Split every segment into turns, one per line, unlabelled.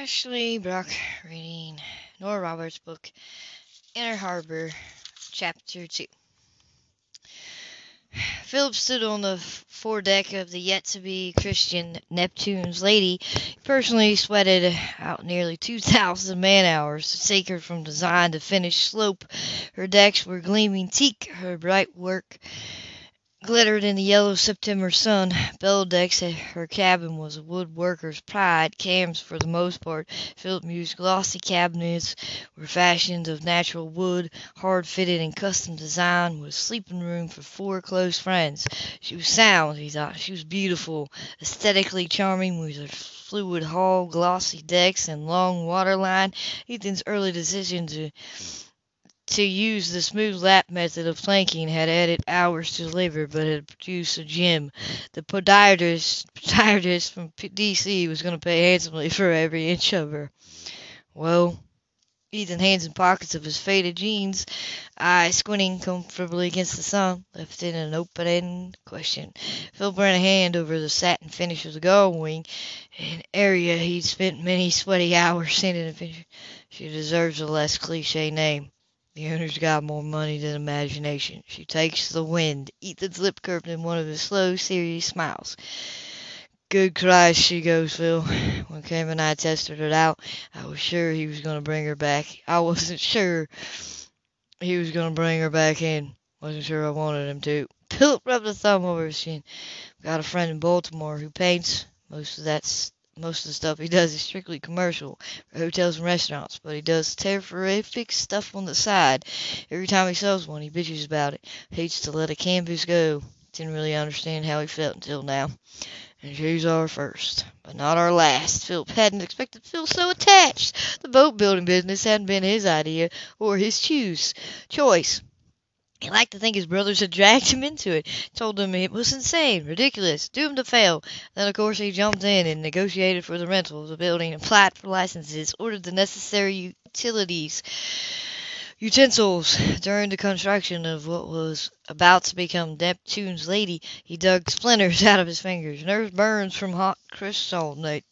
Ashley Brock reading Nora Roberts' book Inner Harbor, Chapter 2. Philip stood on the foredeck of the yet to be Christian Neptune's Lady. He personally sweated out nearly 2,000 man hours to take her from design to finished slope. Her decks were gleaming teak, her bright work glittered in the yellow September sun. Below-decks, her cabin was a woodworker's pride. Cams, for the most part, Philip mused, glossy cabinets were fashioned of natural wood, hard fitted and custom designed, with a sleeping room for four close friends. She was sound, he thought. She was beautiful, aesthetically charming, with her fluid hull, glossy decks, and long waterline. Ethan's early decision to to use the smooth lap method of planking had added hours to labor, but had produced a gem. The podiatrist, podiatrist from D.C. was going to pay handsomely for every inch of her. Well, Ethan, hands in pockets of his faded jeans, eyes squinting comfortably against the sun, left in an open-ended question. Phil ran a hand over the satin finish of the gull wing, an area he'd spent many sweaty hours sanding and finishing. She deserves a less cliche name. The owner's got more money than imagination. She takes the wind. Ethan's lip curved in one of his slow, serious smiles. Good Christ, she goes, Phil. When Cam and I tested it out, I was sure he was going to bring her back. I wasn't sure he was going to bring her back in. Wasn't sure I wanted him to. Philip rubbed a thumb over his chin. Got a friend in Baltimore who paints. Most of that's most of the stuff he does is strictly commercial for hotels and restaurants, but he does terrific stuff on the side. Every time he sells one, he bitches about it. Hates to let a canvas go. Didn't really understand how he felt until now. And she's our first, but not our last. Philip hadn't expected to feel so attached. The boat building business hadn't been his idea or his choose choice. He liked to think his brothers had dragged him into it, told him it was insane, ridiculous, doomed to fail. Then, of course, he jumped in and negotiated for the rental of the building, applied for licenses, ordered the necessary utilities utensils. During the construction of what was about to become Neptune's Lady, he dug splinters out of his fingers, nerve burns from hot kryptonite,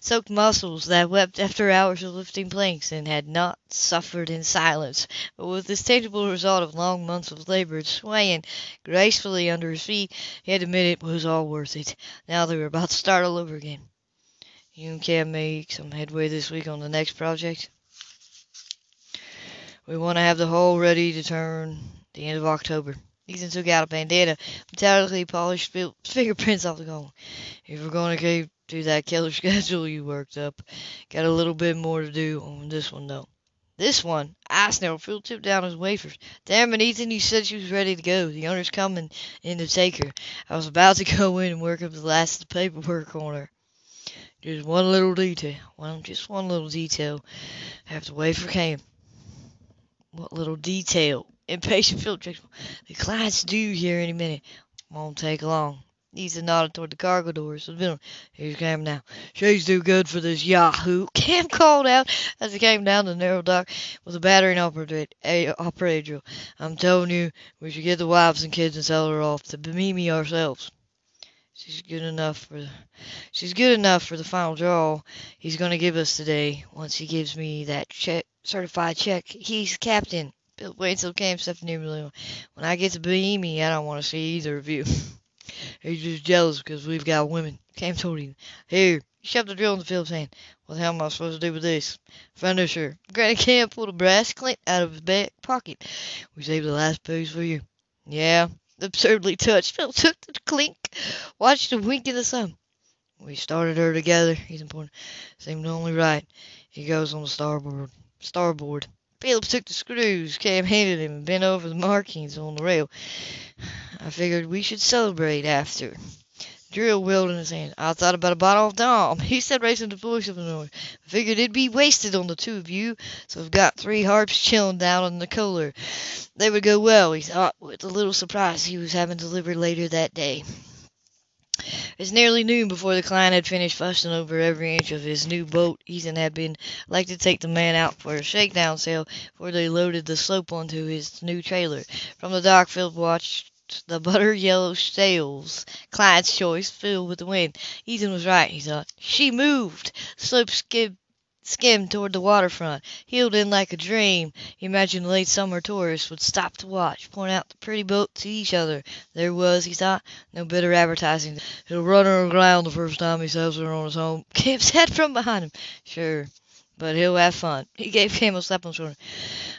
soaked muscles that wept after hours of lifting planks, and had not suffered in silence, but with this tangible result of long months of labor, swaying gracefully under his feet, he had to admit it was all worth it. Now they were about to start all over again. You Cam make some headway this week on the next project? We want to have the hull ready to turn the end of October. Ethan took out a bandana, metallically polished fingerprints off the gold. If we're going to keep to that killer schedule you worked up, got a little bit more to do on this one, though. This one? I snarled. Phil tipped down his Wayfarers. Damn it, Ethan, you said she was ready to go. The owner's coming in to take her. I was about to go in and work up the last of the paperwork on her. Just one little detail. Well, just one little detail. Have to wait for Cam. What little detail? Impatient Philip checked. The client's due here any minute. Won't take long. Ethan nodded toward the cargo doors. Here's Cam now. She's too good for this yahoo. Cam called out as he came down the narrow dock with a battering operator drill. I'm telling you, we should get the wives and kids and sell her off to Bimini ourselves. She's good enough for the. she's good enough for the final draw he's going to give us today. Once he gives me that check, certified check, he's captain. Bill wait until Cam stepped near me. When I get to Bohemia, I don't want to see either of you. he's just jealous because we've got women. Cam told him. Here, he shoved the drill into Philip's hand. What the hell am I supposed to do with this? Her. Granny Cam pulled a brass clint out of his back pocket. We saved the last piece for you. Yeah, absurdly touched. Phil took the clink, watched the wink in the sun. We started her together. He's important. Seemed only right. He goes on the starboard. Starboard. Phillips took the screws Cam handed him and bent over the markings on the rail. I figured we should celebrate after. Drill wheeled in his hand. I thought about a bottle of Dom. He said, raising the voice of the noise. Figured it'd be wasted on the two of you, so I've got three harps chilling down in the cooler. They would go well, he thought, with the little surprise he was having delivered later that day. It was nearly noon before the client had finished fussing over every inch of his new boat. Ethan had been like to take the man out for a shakedown sail before they loaded the slope onto his new trailer. From the dock, Philip watched the butter yellow sails, client's choice, filled with the wind. Ethan was right, he thought. She moved. Slope skid skimmed toward the waterfront, heeled in like a dream. He imagined the late summer tourists would stop to watch, point out the pretty boat to each other. There was, he thought, no better advertising. He'll run her aground the first time he sails her on his home. Cam said from behind him. Sure, but he'll have fun. He gave Cam a slap on the shoulder.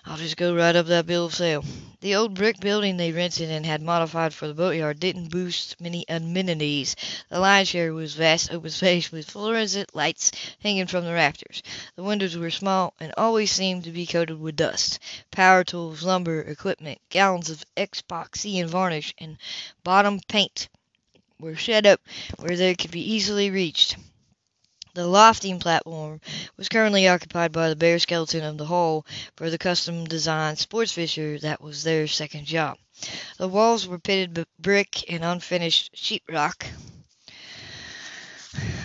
I'll just go right up that bill of sale. The old brick building they rented and had modified for the boatyard didn't boast many amenities. The lion's share was vast open space with fluorescent lights hanging from the rafters. The windows were small and always seemed to be coated with dust. Power tools, lumber, equipment, gallons of epoxy and varnish, and bottom paint were set up where they could be easily reached. The lofting platform was currently occupied by the bare skeleton of the hull for the custom-designed sports fisher that was their second job. The walls were pitted brick and unfinished sheetrock.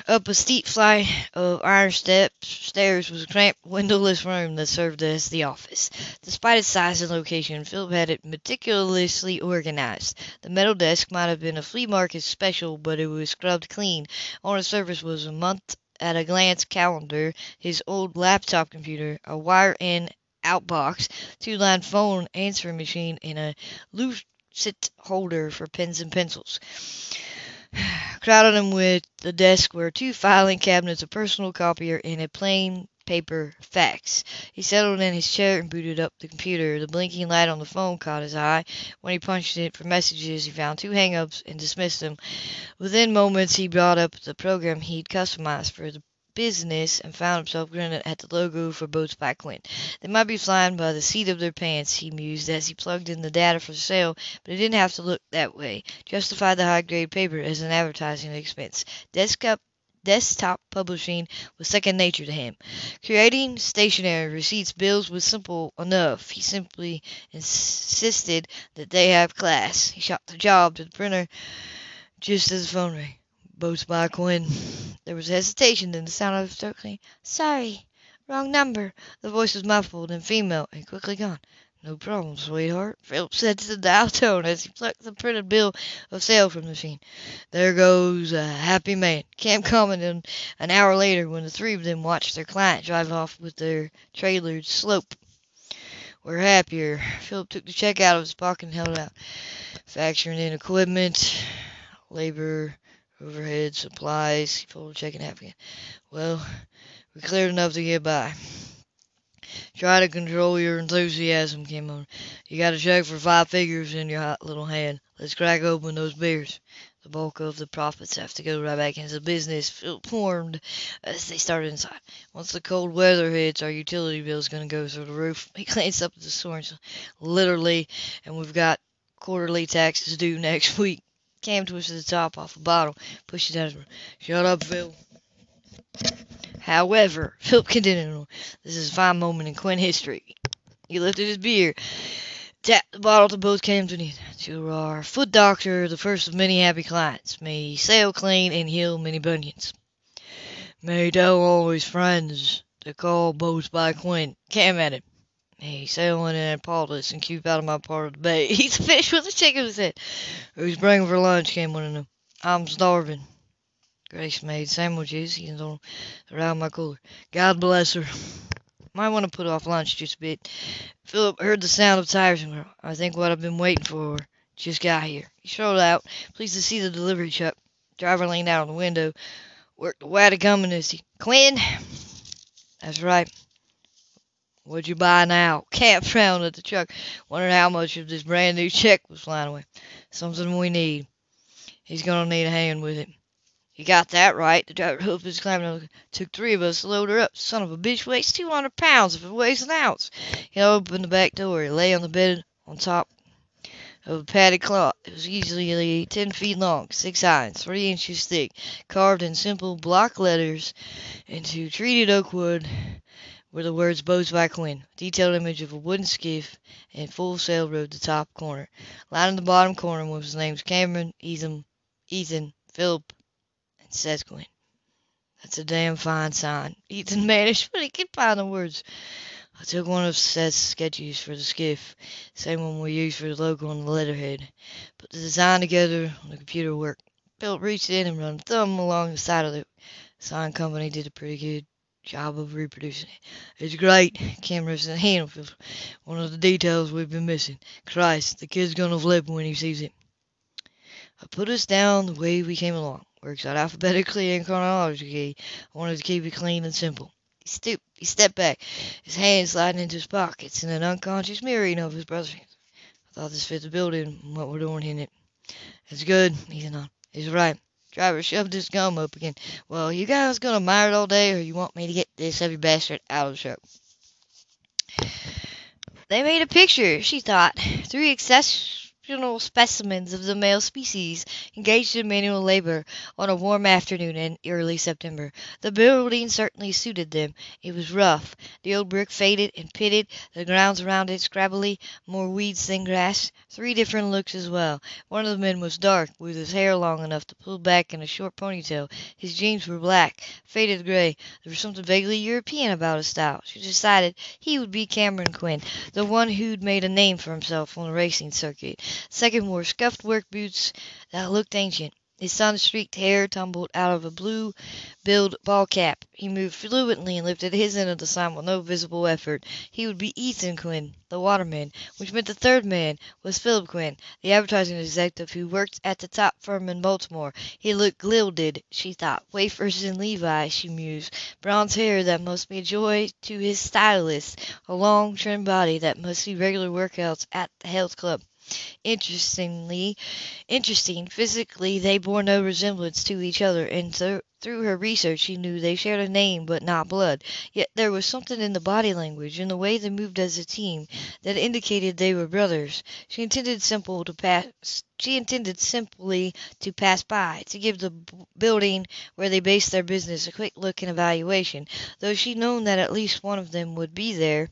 Up a steep flight of iron steps, stairs was a cramped, windowless room that served as the office. Despite its size and location, Philip had it meticulously organized. The metal desk might have been a flea market special, but it was scrubbed clean. On its surface was a month at a glance calendar, his old laptop computer, a wire-in outbox, two-line phone answering machine, and a lucite holder for pens and pencils. Crowded him with the desk were two filing cabinets, a personal copier, and a plain paper fax. He settled in his chair and booted up the computer. The blinking light on the phone caught his eye. When he punched it for messages, he found two hang-ups and dismissed them. Within moments, he brought up the program he'd customized for the business and found himself grinning at the logo for Boats by Quinn. They might be flying by the seat of their pants, he mused as he plugged in the data for sale, but it didn't have to look that way. Justify the high-grade paper as an advertising expense. Desktop desktop publishing was second nature to him. Creating stationery receipts bills was simple enough. He simply insisted that they have class. He shot the job to the printer just as the phone rang. Boats by Quinn. There was hesitation, then the sound of circling. Sorry, wrong number. The voice was muffled and female, and quickly gone. No problem, sweetheart, Philip said to the dial tone as he plucked the printed bill of sale from the machine. There goes a happy man. Cam commented an hour later when the three of them watched their client drive off with their trailer slope. We're happier. Philip took the check out of his pocket and held it out. Factoring in equipment, labor, overhead, supplies. He folded the check in half again. Well, we cleared enough to get by. Try to control your enthusiasm, came on. You got a check for five figures in your hot little hand. Let's crack open those beers. The bulk of the profits have to go right back into the business. Warmed as they started inside. Once the cold weather hits, our utility bill's going to go through the roof. He glanced up at the said, literally, and we've got quarterly taxes due next week. Cam twisted the top off a bottle, pushed it out of room. Shut up, Phil. However, Philip continued, this is a fine moment in Quinn history. He lifted his beer, tapped the bottle to both came to To our foot doctor, the first of many happy clients. May he sail clean and heal many bunions. May tell all his friends to call boats by Quinn. Cam at it. May he sail in Annapolis and keep out of my part of the bay. He's a fish with a chicken in his. Who's bringing for lunch, Cam wanted to know. I'm starving. Grace made sandwiches and them around my cooler. God bless her. Might want to put off lunch just a bit. Philip heard the sound of tires and I think what I've been waiting for just got here. He strode out, pleased to see the delivery truck. Driver leaned out of the window, worked the wad coming as he Quinn. That's right. What'd you buy now? Cam frowned at the truck, wondering how much of this brand new check was flying away. Something we need. He's gonna need a hand with it. You got that right. The driver hoofed his climbing. Took three of us to load her up. Son of a bitch weighs 200 pounds if it weighs an ounce. He opened the back door. He lay on the bed on top of a padded cloth. It was easily 10 feet long, 6 high, and 3 inches thick, carved in simple block letters into treated oak wood were the words Boats by Quinn, detailed image of a wooden skiff and full sail rode the top corner. Lying in the bottom corner was the names Cameron, Ethan, Ethan, Philip, says Quinn. That's a damn fine sign. Ethan managed, but he could find the words. I took one of Seth's sketches for the skiff, same one we used for the logo on the letterhead. Put the design together on the computer work. Philip reached in and run a thumb along the side of. The sign company did a pretty good job of reproducing it. It's great. Cameras and his hand one of the details we've been missing. Christ, the kid's gonna flip when he sees it. I put us down the way we came along. Works out alphabetically and chronologically. I wanted to keep it clean and simple. He stooped. He stepped back, his hands sliding into his pockets in an unconscious mirroring of his brother's. I thought this fit the building and what we're doing in it. It's good, he on. He's right. Driver shoved his gum up again. Well, you guys gonna mire it all day, or you want me to get this heavy bastard out of the truck? They made a picture, she thought. Three excess exceptional specimens of the male species engaged in manual labor on a warm afternoon in early September. The building certainly suited them. It was rough, the old brick faded and pitted, the grounds around it scrabbly, more weeds than grass. Three different looks as well. One of the men was dark, with his hair long enough to pull back in a short ponytail. His jeans were black, faded gray. There was something vaguely European about his style. She decided he would be Cameron Quinn, the one who'd made a name for himself on the racing circuit. Second wore scuffed work boots that looked ancient. His sun-streaked hair tumbled out of a blue-billed ball cap. He moved fluently and lifted his end of the sign with no visible effort. He would be Ethan Quinn, the waterman, which meant the third man was Philip Quinn, the advertising executive who worked at the top firm in Baltimore. He looked gilded, she thought. Wayfarers and Levi, she mused. Bronze hair that must be a joy to his stylist. A long, trim body that must see regular workouts at the health club. Interestingly, interesting, physically they bore no resemblance to each other, and th- through her research she knew they shared a name but not blood. Yet there was something in the body language, in the way they moved as a team, that indicated they were brothers. She intended simple to pass. She intended simply to pass by, to give the b- building where they based their business a quick look and evaluation, though she'd known that at least one of them would be there.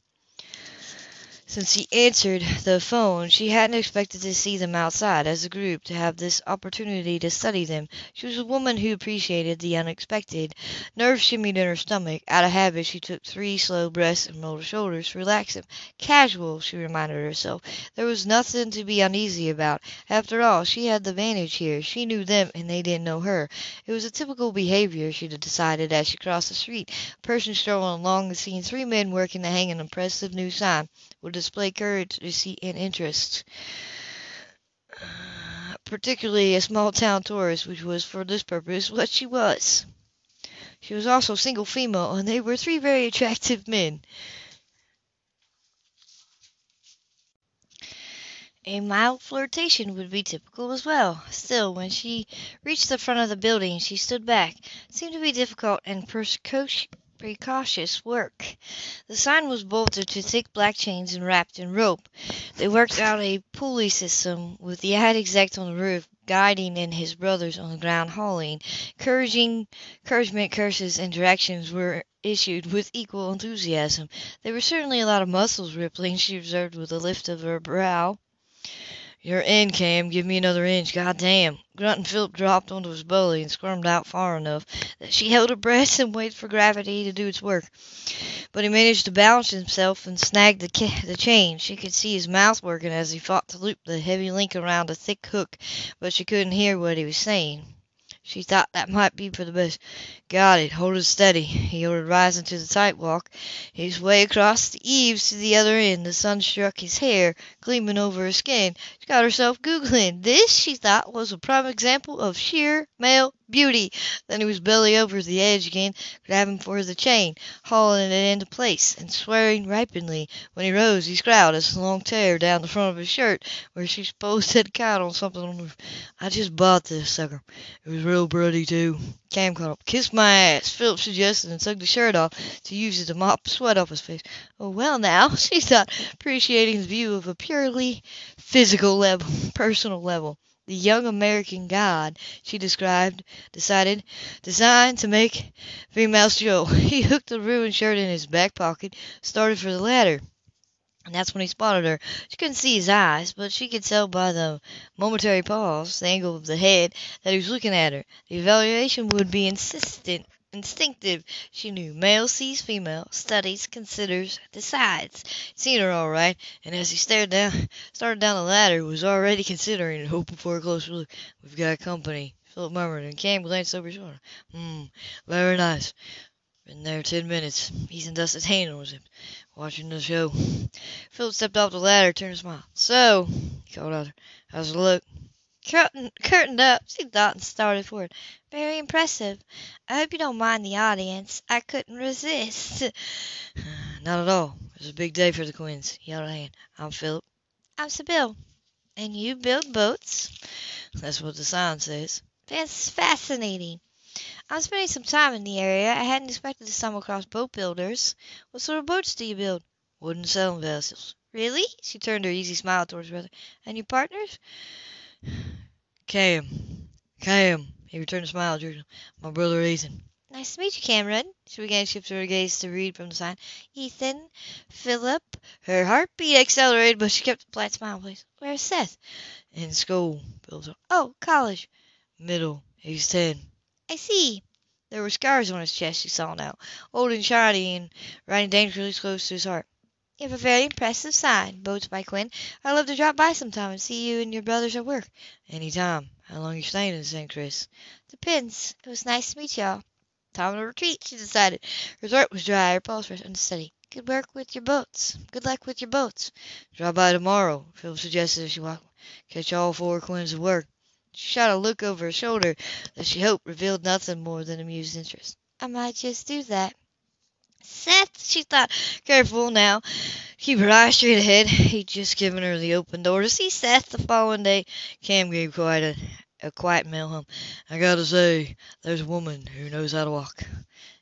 Since he answered the phone, she hadn't expected to see them outside as a group, to have this opportunity to study them. She was a woman who appreciated the unexpected. Nerves shimmied in her stomach. Out of habit, she took three slow breaths and rolled her shoulders to relax them. Casual, she reminded herself. There was nothing to be uneasy about. After all, she had the advantage here. She knew them, and they didn't know her. It was a typical behavior, she decided as she crossed the street. A person strolling along had seen three men working to hang an impressive new sign will display courage, and interest. Particularly a small town tourist, which was for this purpose what she was. She was also single female, and they were three very attractive men. A mild flirtation would be typical as well. Still, when she reached the front of the building, she stood back. It seemed to be difficult and precocious precocious work. The sign was bolted to thick black chains and wrapped in rope. They worked out a pulley system with the ad exec on the roof guiding and his brothers on the ground hauling. Encouraging, encouragement, curses, and directions were issued with equal enthusiasm. There were certainly a lot of muscles rippling, she observed with a lift of her brow. You're in, Cam. Give me another inch. God damn. Grunting Philip dropped onto his belly and squirmed out far enough that she held her breath and waited for gravity to do its work. But he managed to balance himself and snag the, the chain. She could see his mouth working as he fought to loop the heavy link around a thick hook, but she couldn't hear what he was saying. She thought that might be for the best. Got it. Hold it steady, he ordered, rising to the tight walk. His way across the eaves to the other end. The sun struck his hair, gleaming over her skin. She got herself googling. This, she thought, was a prime example of sheer male beauty. Then he was belly over the edge again, grabbing for the chain, hauling it into place, and swearing ripely. When he rose, he scowled at a long tear down the front of his shirt, where she supposed had caught on something on the. I just bought this sucker. It was real bloody too. Cam caught up. Kiss my ass, Philip suggested, and took the shirt off to use it to mop sweat off his face. Oh, well, now, she thought, appreciating the view of a purely physical level, personal level. The young American god, she described, decided, designed to make females Joe. He hooked the ruined shirt in his back pocket, started for the ladder. And that's when he spotted her. She couldn't see his eyes, but she could tell by the momentary pause, the angle of the head, that he was looking at her. The evaluation would be insistent, instinctive, she knew. Male sees female, studies, considers, decides. Seen her all right, and as he stared down, started down the ladder, was already considering and hoping for a closer look. We've got company, Philip murmured, and Cam glanced over his shoulder. Hmm, very nice. Been there ten minutes. He's and Dustin's hand on his hip, watching the show. Philip stepped off the ladder, turned to smile. So, he called out, how's it look?
Curtain, curtained up, she thought and started forward. Very impressive. I hope you don't mind the audience. I couldn't resist.
Not at all. It's a big day for the Quinns. A hand. I'm Philip.
I'm Sybill. And you build boats?
That's what the sign says.
That's fascinating. I'm spending some time in the area. I hadn't expected to stumble across boat builders. What sort of boats do you build?
Wooden sailing vessels.
Really? She turned her easy smile towards her brother. And your partners?
Cam. Cam. He returned a smile. My brother Ethan.
Nice to meet you, Cameron. She began to shift her gaze to read from the sign. Ethan, Philip.
Her heartbeat accelerated, but she kept a flat smile,
please. Where's Seth?
In school.
Oh, college.
Middle. He's ten.
I see.
There were scars on his chest, she saw now, old and shiny, and riding dangerously close to his heart.
You have a very impressive sign, Boats by Quinn. I'd love to drop by sometime and see you and your brothers at work.
Any time. How long you staying in St. Chris?
Depends. It was nice to meet y'all.
Time to retreat, she decided. Her throat was dry, her pulse was unsteady.
Good work with your boats. Good luck with your boats.
Drop by tomorrow, Phil suggested as she walked. Catch all four Quinns at work. She shot a look over her shoulder that she hoped revealed nothing more than amused interest.
I might just do that.
Seth, she thought, careful now. Keep her eyes straight ahead. He'd just given her the open door to see Seth the following day. Cam gave quite a, a quiet male hum. I gotta say, there's a woman who knows how to walk.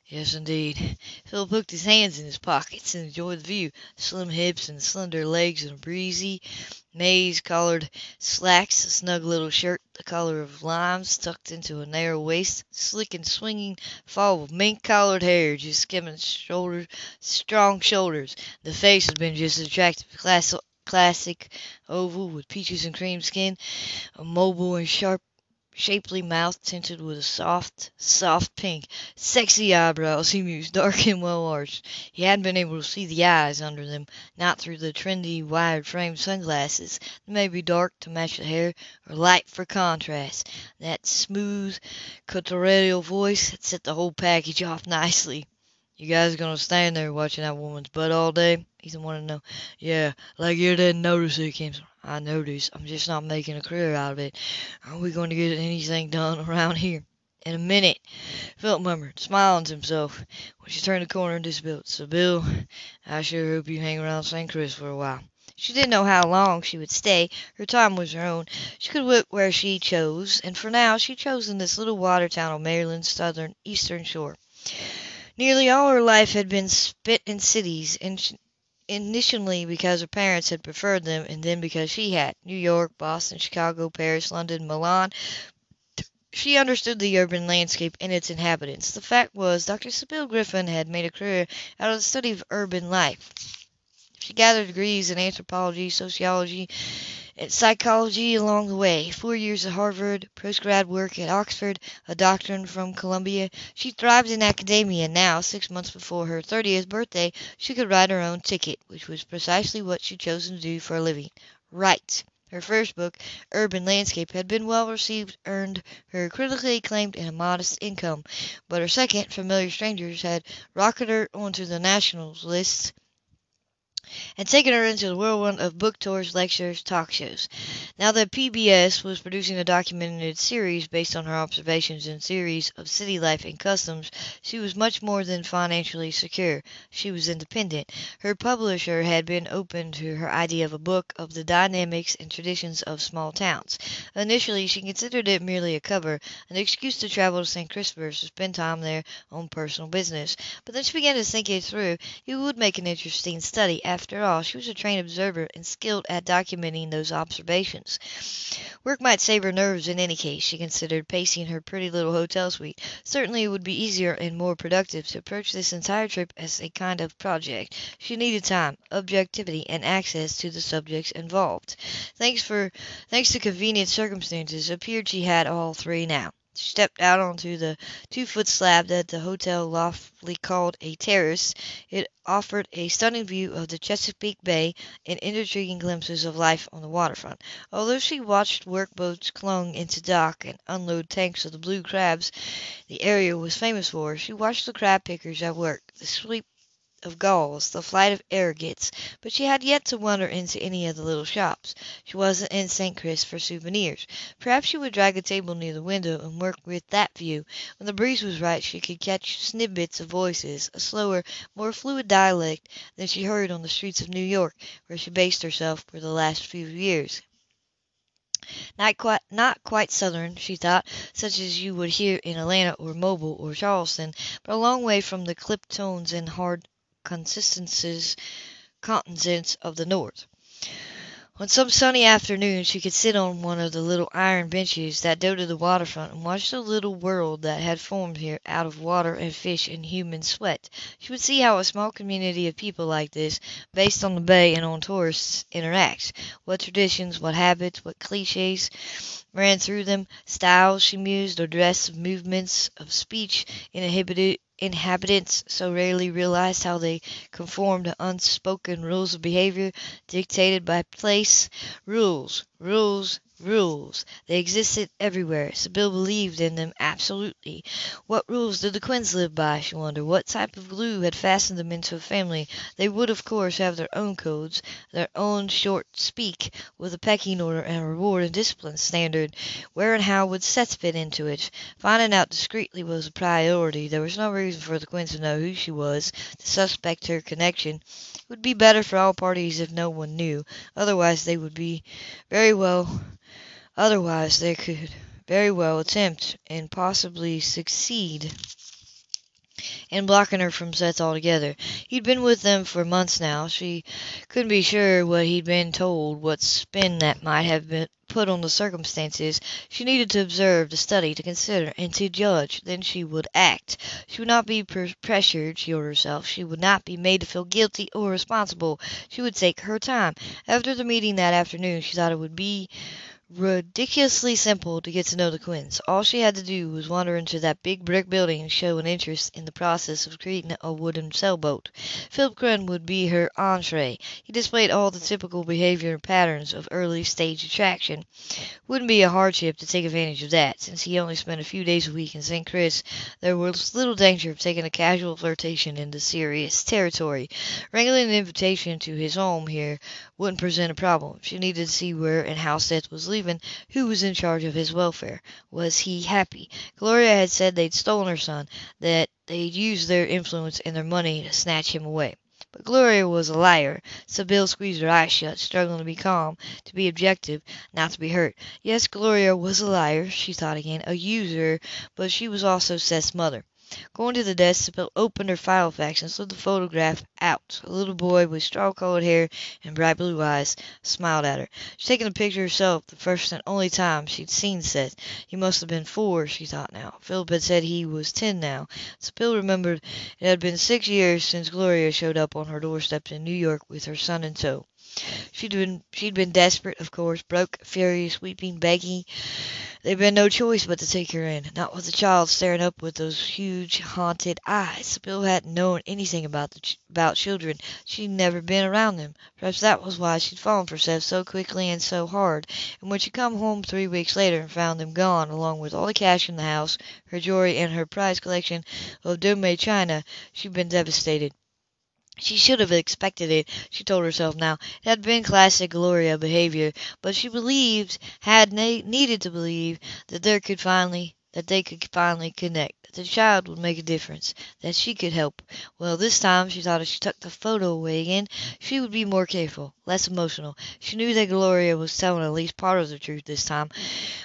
Yes, indeed. Phil poked his hands in his pockets and enjoyed the view. Slim hips and slender legs and breezy, maize-collared slacks, a snug little shirt the color of limes tucked into a narrow waist, slick and swinging fall of mink-collared hair just skimming shoulders, strong shoulders. The face had been just attractive, class, classic oval with peaches and cream skin, a mobile and sharp shapely mouth tinted with a soft, soft pink, sexy eyebrows, he mused, dark and well arched. He hadn't been able to see the eyes under them, not through the trendy, wide framed sunglasses. They may be dark to match the hair, or light for contrast. That smooth, guttural voice had set the whole package off nicely. You guys gonna stand there watching that woman's butt all day? Ethan wanted to know. Yeah, like you didn't notice it came. I noticed. I'm just not making a career out of it. Are we going to get anything done around here? In a minute, Philip murmured, smiling to himself, when she turned the corner and disappeared. So, Bill, I sure hope you hang around St. Chris for a while. She didn't know how long she would stay. Her time was her own. She could work where she chose, and for now she chose in this little water town on Maryland's southern eastern shore. Nearly all her life had been spent in cities, and initially because her parents had preferred them, and then because she had. New York, Boston, Chicago, Paris, London, Milan. She understood the urban landscape and its inhabitants. The fact was, Dr. Sybill Griffin had made a career out of the study of urban life. She gathered degrees in anthropology, sociology, psychology along the way. Four years at Harvard, postgrad work at Oxford, a doctorate from Columbia. She thrived in academia. Now, six months before her 30th birthday, she could write her own ticket, which was precisely what she'd chosen to do for a living. Write. Her first book, Urban Landscape, had been well received, earned her critically acclaimed and a modest income, but her second, Familiar Strangers, had rocketed her onto the national list and taken her into the whirlwind of book tours, lectures, talk shows. Now that PBS was producing a documented series based on her observations and theories of city life and customs, she was much more than financially secure. She was independent. Her publisher had been open to her idea of a book of the dynamics and traditions of small towns. Initially, she considered it merely a cover, an excuse to travel to St. Christopher's to spend time there on personal business. But then she began to think it through. It would make an interesting study. After all, she was a trained observer and skilled at documenting those observations. Work might save her nerves in any case, she considered, pacing her pretty little hotel suite. Certainly it would be easier and more productive to approach this entire trip as a kind of project. She needed time, objectivity, and access to the subjects involved. Thanks for thanks to convenient circumstances, appeared she had all three now. Stepped out onto the two-foot slab that the hotel loftily called a terrace. It offered a stunning view of the Chesapeake Bay and intriguing glimpses of life on the waterfront. Although she watched workboats clung into dock and unload tanks of the blue crabs the area was famous for, she watched the crab pickers at work, the sweep of gulls, the flight of agates, but she had yet to wander into any of the little shops. She wasn't in St. Chris for souvenirs. Perhaps she would drag a table near the window and work with that view. When the breeze was right she could catch snippets of voices, a slower, more fluid dialect than she heard on the streets of New York, where she based herself for the last few years. Not quite, not quite Southern, she thought, such as you would hear in Atlanta or Mobile or Charleston, but a long way from the clipped tones and hard consonances of the North. On some sunny afternoon she could sit on one of the little iron benches that dotted the waterfront and watch the little world that had formed here out of water and fish and human sweat. She would see how a small community of people like this, based on the bay and on tourists, interacts. What traditions, what habits, what cliches ran through them, styles, she mused, or dress, movements of speech inhibited inhabitants so rarely realize how they conform to unspoken rules of behavior dictated by place. Rules, rules, Rules. They existed everywhere. Sybill believed in them absolutely. What rules did the Quinns live by, she wondered? What type of glue had fastened them into a family? They would, of course, have their own codes, their own short speak, with a pecking order and a reward and discipline standard. Where and how would Seth fit into it? Finding out discreetly was a priority. There was no reason for the Quinns to know who she was, to suspect her connection. It would be better for all parties if no one knew. Otherwise they would be very well Otherwise they could very well attempt, and possibly succeed, in blocking her from Seth altogether. He'd been with them for months now. She couldn't be sure what he'd been told, what spin that might have been put on the circumstances. She needed to observe, to study, to consider, and to judge. Then she would act. She would not be pressured, she ordered herself. She would not be made to feel guilty or responsible. She would take her time. After the meeting that afternoon she thought it would be ridiculously simple to get to know the Quinns. All she had to do was wander into that big brick building and show an interest in the process of creating a wooden sailboat. Philip Quinn would be her entree. He displayed all the typical behavior patterns of early stage attraction. Wouldn't be a hardship to take advantage of that. Since he only spent a few days a week in St. Chris, there was little danger of taking a casual flirtation into serious territory. Wrangling an invitation to his home here wouldn't present a problem. She needed to see where and how Seth was leaving, who was in charge of his welfare. Was he happy? Gloria had said they'd stolen her son, that they'd used their influence and their money to snatch him away. But Gloria was a liar. Sybill squeezed her eyes shut, struggling to be calm, to be objective, not to be hurt. Yes, Gloria was a liar, she thought again, a usurer, but she was also Seth's mother. Going to the desk, Sybill opened her file fax and slid the photograph out. A little boy with straw-colored hair and bright blue eyes smiled at her. She'd taken the picture herself, the first and only time she'd seen Seth. He must have been four, she thought now. Philip had said he was ten now. Sybill remembered it had been six years since Gloria showed up on her doorstep in New York with her son in tow. She'd been she'd been desperate, of course, broke, furious, weeping, begging. There'd been no choice but to take her in, not with the child staring up with those huge, haunted eyes. Bill hadn't known anything about the ch- about children. She'd never been around them. Perhaps that was why she'd fallen for Seth so quickly and so hard. And when she come home three weeks later and found them gone, along with all the cash in the house, her jewelry, and her prized collection of Dome china, she'd been devastated. She should have expected it, she told herself now. It had been classic Gloria behavior, but she believed, had needed to believe, that there could finally that they could finally connect, that the child would make a difference, that she could help. Well, this time she thought if she tucked the photo away again, she would be more careful, less emotional. She knew that Gloria was telling at least part of the truth this time.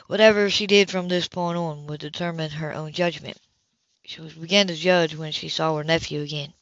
Whatever she did from this point on would determine her own judgment. She began to judge when she saw her nephew again.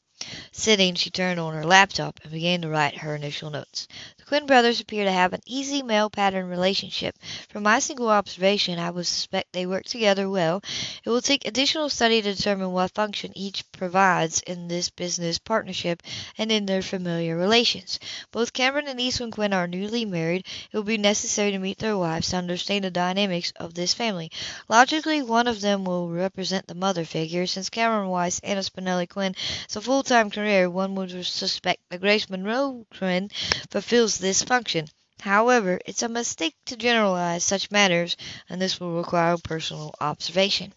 Sitting, she turned on her laptop and began to write her initial notes.
Quinn brothers appear to have an easy male pattern relationship. From my single observation, I would suspect they work together well. It will take additional study to determine what function each provides in this business partnership and in their familiar relations. Both Cameron and Eastland Quinn are newly married. It will be necessary to meet their wives to understand the dynamics of this family. Logically, one of them will represent the mother figure. Since Cameron Weiss, Anna Spinelli Quinn, is a full-time career, one would suspect that Grace Monroe Quinn fulfills this function. However, it's a mistake to generalize such matters, and this will require personal observation.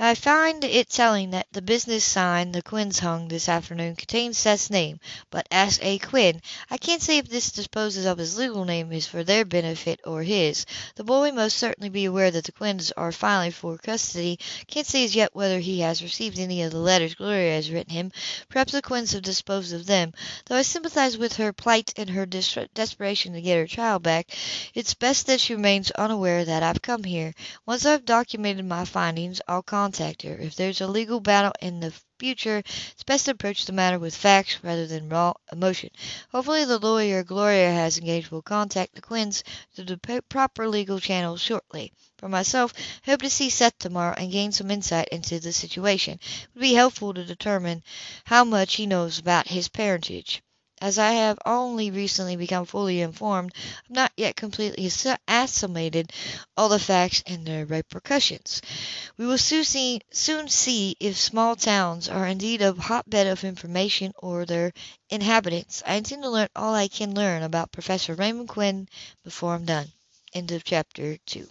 I find it telling that the business sign the Quinns hung this afternoon contains Seth's name, but S. A. Quinn. I can't say if this disposes of his legal name is for their benefit or his. The boy must certainly be aware that the Quinns are filing for custody. Can't say as yet whether he has received any of the letters Gloria has written him. Perhaps the Quinns have disposed of them. Though I sympathize with her plight and her des- desperation to get her child back, it's best that she remains unaware that I've come here. Once I've documented my findings, I'll contact her. If there's a legal battle in the future, it's best to approach the matter with facts rather than raw emotion. Hopefully, the lawyer Gloria has engaged will contact the Quinns through the proper legal channels shortly. For myself, I hope to see Seth tomorrow and gain some insight into the situation. It would be helpful to determine how much he knows about his parentage. As I have only recently become fully informed, I have not yet completely assimilated all the facts and their repercussions. We will soon see, soon see if small towns are indeed a hotbed of information or their inhabitants. I intend to learn all I can learn about Professor Raymond Quinn before I'm done. End of chapter 2.